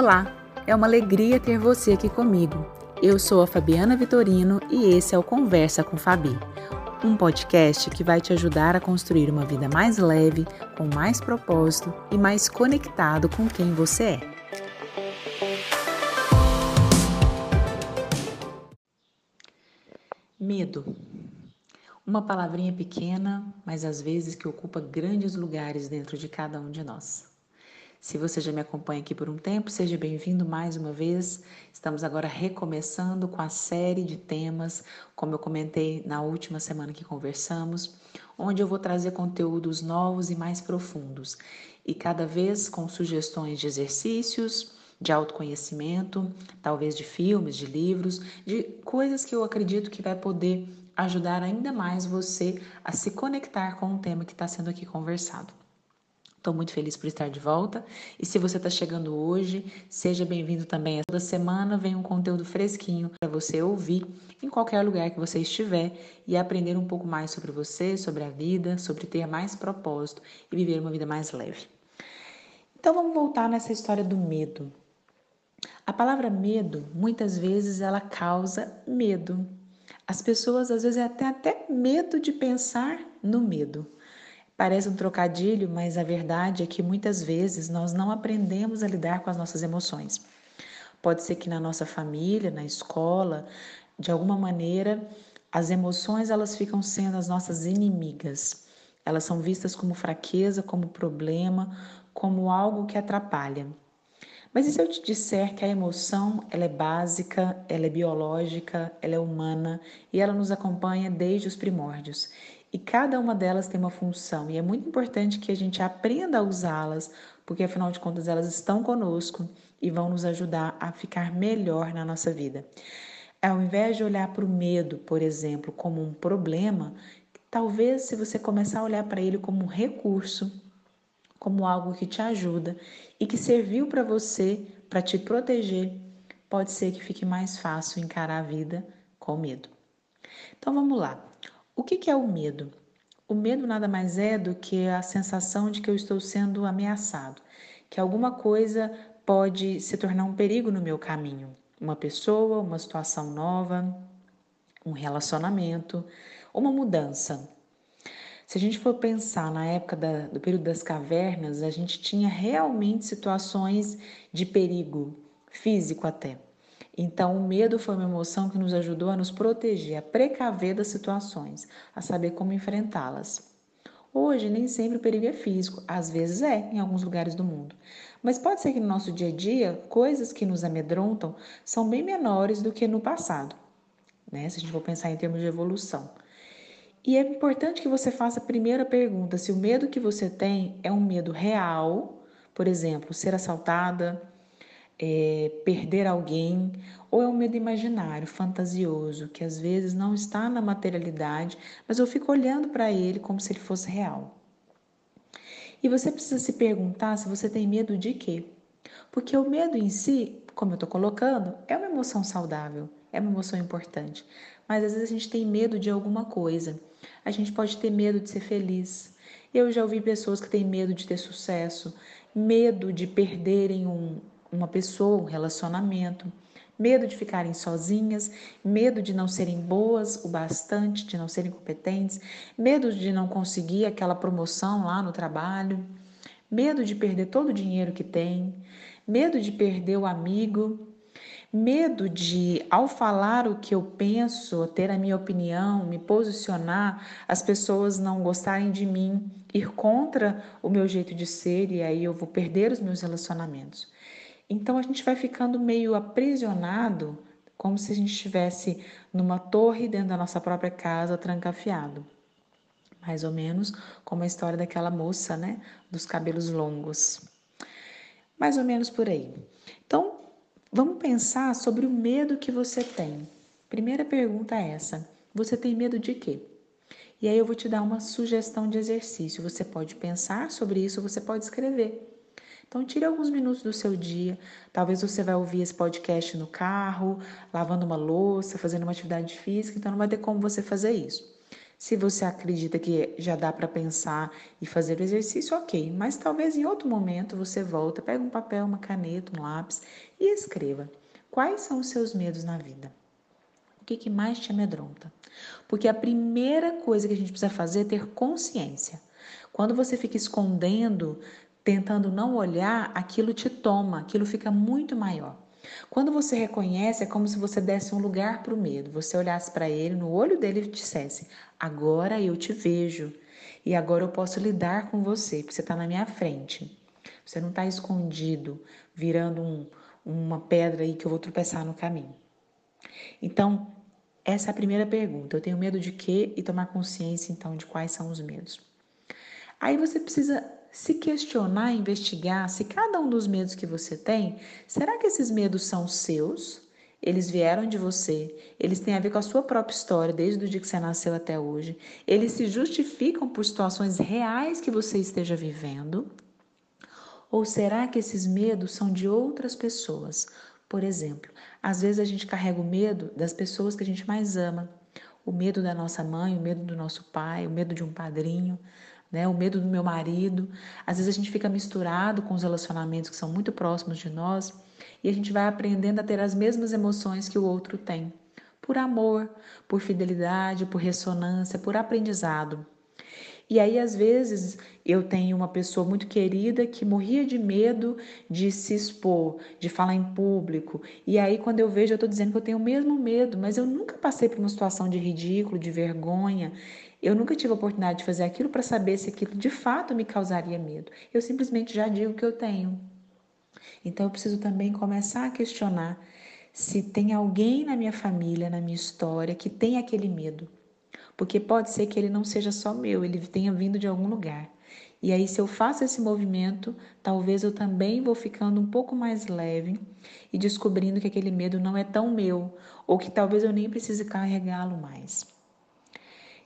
Olá, é uma alegria ter você aqui comigo. Eu sou a Fabiana Vitorino e esse é o Conversa com Fabi, um podcast que vai te ajudar a construir uma vida mais leve, com mais propósito e mais conectado com quem você é. Medo. Uma palavrinha pequena, mas às vezes que ocupa grandes lugares dentro de cada um de nós. Se você já me acompanha aqui por um tempo, seja bem-vindo mais uma vez. Estamos agora recomeçando com a série de temas, como eu comentei na última semana que conversamos, onde eu vou trazer conteúdos novos e mais profundos, e cada vez com sugestões de exercícios, de autoconhecimento, talvez de filmes, de livros, de coisas que eu acredito que vai poder ajudar ainda mais você a se conectar com o tema que está sendo aqui conversado. Estou muito feliz por estar de volta. E se você está chegando hoje, seja bem-vindo também. Toda semana vem um conteúdo fresquinho para você ouvir em qualquer lugar que você estiver e aprender um pouco mais sobre você, sobre a vida, sobre ter mais propósito e viver uma vida mais leve. Então vamos voltar nessa história do medo. A palavra medo, muitas vezes, ela causa medo. As pessoas às vezes têm até medo de pensar no medo. Parece um trocadilho, mas a verdade é que muitas vezes nós não aprendemos a lidar com as nossas emoções. Pode ser que na nossa família, na escola, de alguma maneira, as emoções elas ficam sendo as nossas inimigas. Elas são vistas como fraqueza, como problema, como algo que atrapalha. Mas e se eu te disser que a emoção ela é básica, ela é biológica, ela é humana e ela nos acompanha desde os primórdios? E cada uma delas tem uma função, e é muito importante que a gente aprenda a usá-las, porque afinal de contas elas estão conosco e vão nos ajudar a ficar melhor na nossa vida. Ao invés de olhar para o medo, por exemplo, como um problema, talvez se você começar a olhar para ele como um recurso, como algo que te ajuda e que serviu para você, para te proteger, pode ser que fique mais fácil encarar a vida com medo. Então vamos lá. O que é o medo? O medo nada mais é do que a sensação de que eu estou sendo ameaçado, que alguma coisa pode se tornar um perigo no meu caminho. Uma pessoa, uma situação nova, um relacionamento, uma mudança. Se a gente for pensar na época da, do período das cavernas, a gente tinha realmente situações de perigo físico até. Então, o medo foi uma emoção que nos ajudou a nos proteger, a precaver das situações, a saber como enfrentá-las. Hoje, nem sempre o perigo é físico, às vezes é, em alguns lugares do mundo. Mas pode ser que no nosso dia a dia, coisas que nos amedrontam são bem menores do que no passado, né? se a gente for pensar em termos de evolução. E é importante que você faça a primeira pergunta: se o medo que você tem é um medo real, por exemplo, ser assaltada, é, perder alguém, ou é um medo imaginário, fantasioso, que às vezes não está na materialidade, mas eu fico olhando para ele como se ele fosse real. E você precisa se perguntar se você tem medo de quê? Porque o medo em si, como eu estou colocando, é uma emoção saudável, é uma emoção importante. Mas às vezes a gente tem medo de alguma coisa. A gente pode ter medo de ser feliz. Eu já ouvi pessoas que têm medo de ter sucesso, medo de perderem um, uma pessoa, um relacionamento, medo de ficarem sozinhas, medo de não serem boas o bastante, de não serem competentes, medo de não conseguir aquela promoção lá no trabalho, medo de perder todo o dinheiro que tem, medo de perder o amigo, medo de, ao falar o que eu penso, ter a minha opinião, me posicionar, as pessoas não gostarem de mim, ir contra o meu jeito de ser e aí eu vou perder os meus relacionamentos. Então a gente vai ficando meio aprisionado, como se a gente estivesse numa torre dentro da nossa própria casa, trancafiado. Mais ou menos como a história daquela moça, né, dos cabelos longos. Mais ou menos por aí. Então, vamos pensar sobre o medo que você tem. Primeira pergunta é essa: você tem medo de quê? E aí eu vou te dar uma sugestão de exercício. Você pode pensar sobre isso, você pode escrever. Então, tire alguns minutos do seu dia. Talvez você vai ouvir esse podcast no carro, lavando uma louça, fazendo uma atividade física, então não vai ter como você fazer isso. Se você acredita que já dá para pensar e fazer o exercício, ok. Mas talvez em outro momento você volta, pega um papel, uma caneta, um lápis e escreva. Quais são os seus medos na vida? O que, que mais te amedronta? Porque a primeira coisa que a gente precisa fazer é ter consciência. Quando você fica escondendo, tentando não olhar, aquilo te toma, aquilo fica muito maior. Quando você reconhece, é como se você desse um lugar para o medo. Você olhasse para ele, no olho dele e dissesse: Agora eu te vejo e agora eu posso lidar com você, porque você está na minha frente. Você não está escondido, virando um, uma pedra aí que eu vou tropeçar no caminho. Então, essa é a primeira pergunta. Eu tenho medo de quê? E tomar consciência, então, de quais são os medos. Aí você precisa se questionar, investigar se cada um dos medos que você tem, será que esses medos são seus? Eles vieram de você, eles têm a ver com a sua própria história, desde o dia que você nasceu até hoje. Eles se justificam por situações reais que você esteja vivendo? Ou será que esses medos são de outras pessoas? Por exemplo, às vezes a gente carrega o medo das pessoas que a gente mais ama, o medo da nossa mãe, o medo do nosso pai, o medo de um padrinho né? O medo do meu marido. Às vezes a gente fica misturado com os relacionamentos que são muito próximos de nós e a gente vai aprendendo a ter as mesmas emoções que o outro tem. Por amor, por fidelidade, por ressonância, por aprendizado. E aí, às vezes, eu tenho uma pessoa muito querida que morria de medo de se expor, de falar em público. E aí, quando eu vejo, eu estou dizendo que eu tenho o mesmo medo, mas eu nunca passei por uma situação de ridículo, de vergonha. Eu nunca tive a oportunidade de fazer aquilo para saber se aquilo de fato me causaria medo. Eu simplesmente já digo que eu tenho. Então eu preciso também começar a questionar se tem alguém na minha família, na minha história, que tem aquele medo. Porque pode ser que ele não seja só meu, ele tenha vindo de algum lugar. E aí, se eu faço esse movimento, talvez eu também vou ficando um pouco mais leve e descobrindo que aquele medo não é tão meu, ou que talvez eu nem precise carregá-lo mais.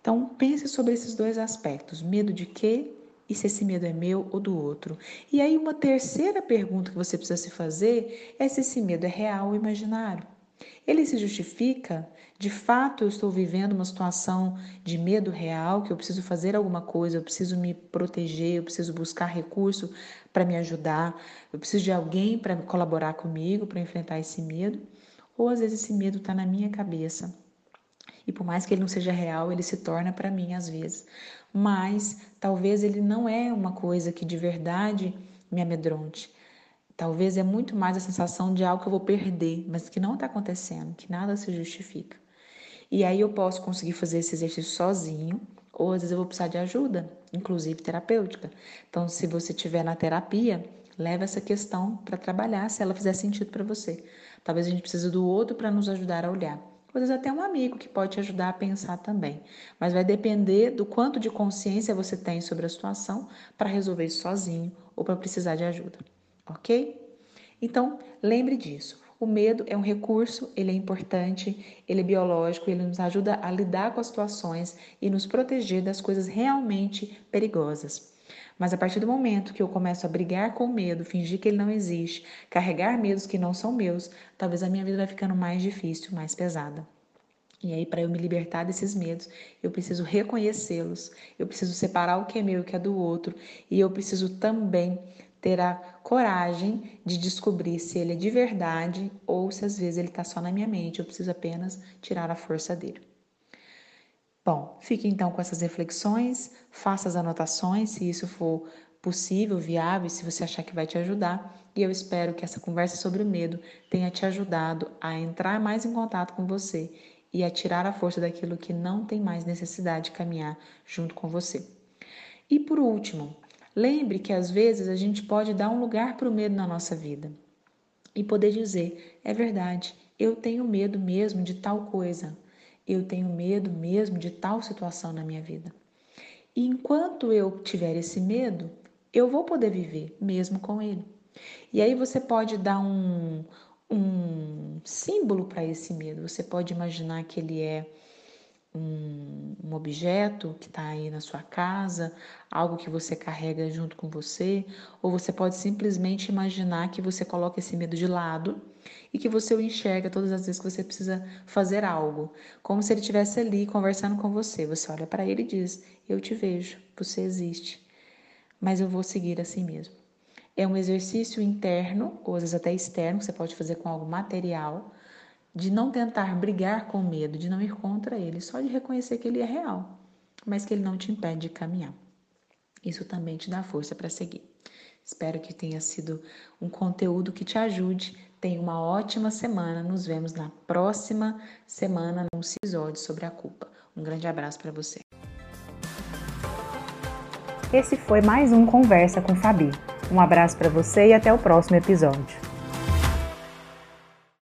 Então, pense sobre esses dois aspectos: medo de quê e se esse medo é meu ou do outro. E aí, uma terceira pergunta que você precisa se fazer é se esse medo é real ou imaginário. Ele se justifica? De fato, eu estou vivendo uma situação de medo real, que eu preciso fazer alguma coisa, eu preciso me proteger, eu preciso buscar recurso para me ajudar, eu preciso de alguém para colaborar comigo para enfrentar esse medo? Ou às vezes esse medo está na minha cabeça e por mais que ele não seja real, ele se torna para mim às vezes. Mas talvez ele não é uma coisa que de verdade me amedronte. Talvez é muito mais a sensação de algo que eu vou perder, mas que não está acontecendo, que nada se justifica. E aí eu posso conseguir fazer esse exercício sozinho, ou às vezes eu vou precisar de ajuda, inclusive terapêutica. Então, se você estiver na terapia, leve essa questão para trabalhar, se ela fizer sentido para você. Talvez a gente precise do outro para nos ajudar a olhar às vezes até um amigo que pode te ajudar a pensar também. Mas vai depender do quanto de consciência você tem sobre a situação para resolver isso sozinho ou para precisar de ajuda, ok? Então, lembre disso. O medo é um recurso, ele é importante, ele é biológico, ele nos ajuda a lidar com as situações e nos proteger das coisas realmente perigosas. Mas a partir do momento que eu começo a brigar com o medo, fingir que ele não existe, carregar medos que não são meus, talvez a minha vida vai ficando mais difícil, mais pesada. E aí, para eu me libertar desses medos, eu preciso reconhecê-los, eu preciso separar o que é meu e o que é do outro, e eu preciso também ter a coragem de descobrir se ele é de verdade ou se às vezes ele está só na minha mente, eu preciso apenas tirar a força dele. Bom, fique então com essas reflexões, faça as anotações se isso for possível, viável, se você achar que vai te ajudar. E eu espero que essa conversa sobre o medo tenha te ajudado a entrar mais em contato com você e a tirar a força daquilo que não tem mais necessidade de caminhar junto com você. E por último, lembre que às vezes a gente pode dar um lugar para o medo na nossa vida e poder dizer: é verdade, eu tenho medo mesmo de tal coisa, eu tenho medo mesmo de tal situação na minha vida. E enquanto eu tiver esse medo, eu vou poder viver mesmo com ele. E aí você pode dar um, um símbolo para esse medo. Você pode imaginar que ele é um, um objeto que está aí na sua casa, algo que você carrega junto com você, ou você pode simplesmente imaginar que você coloca esse medo de lado e que você o enxerga todas as vezes que você precisa fazer algo, como se ele estivesse ali conversando com você. Você olha para ele e diz: Eu te vejo, você existe, mas eu vou seguir assim mesmo. É um exercício interno, ou às vezes até externo, que você pode fazer com algo material, de não tentar brigar com medo, de não ir contra ele, só de reconhecer que ele é real, mas que ele não te impede de caminhar. Isso também te dá força para seguir. Espero que tenha sido um conteúdo que te ajude. Tenha uma ótima semana. Nos vemos na próxima semana num episódio sobre a culpa. Um grande abraço para você. Esse foi mais um Conversa com Fabi. Um abraço para você e até o próximo episódio.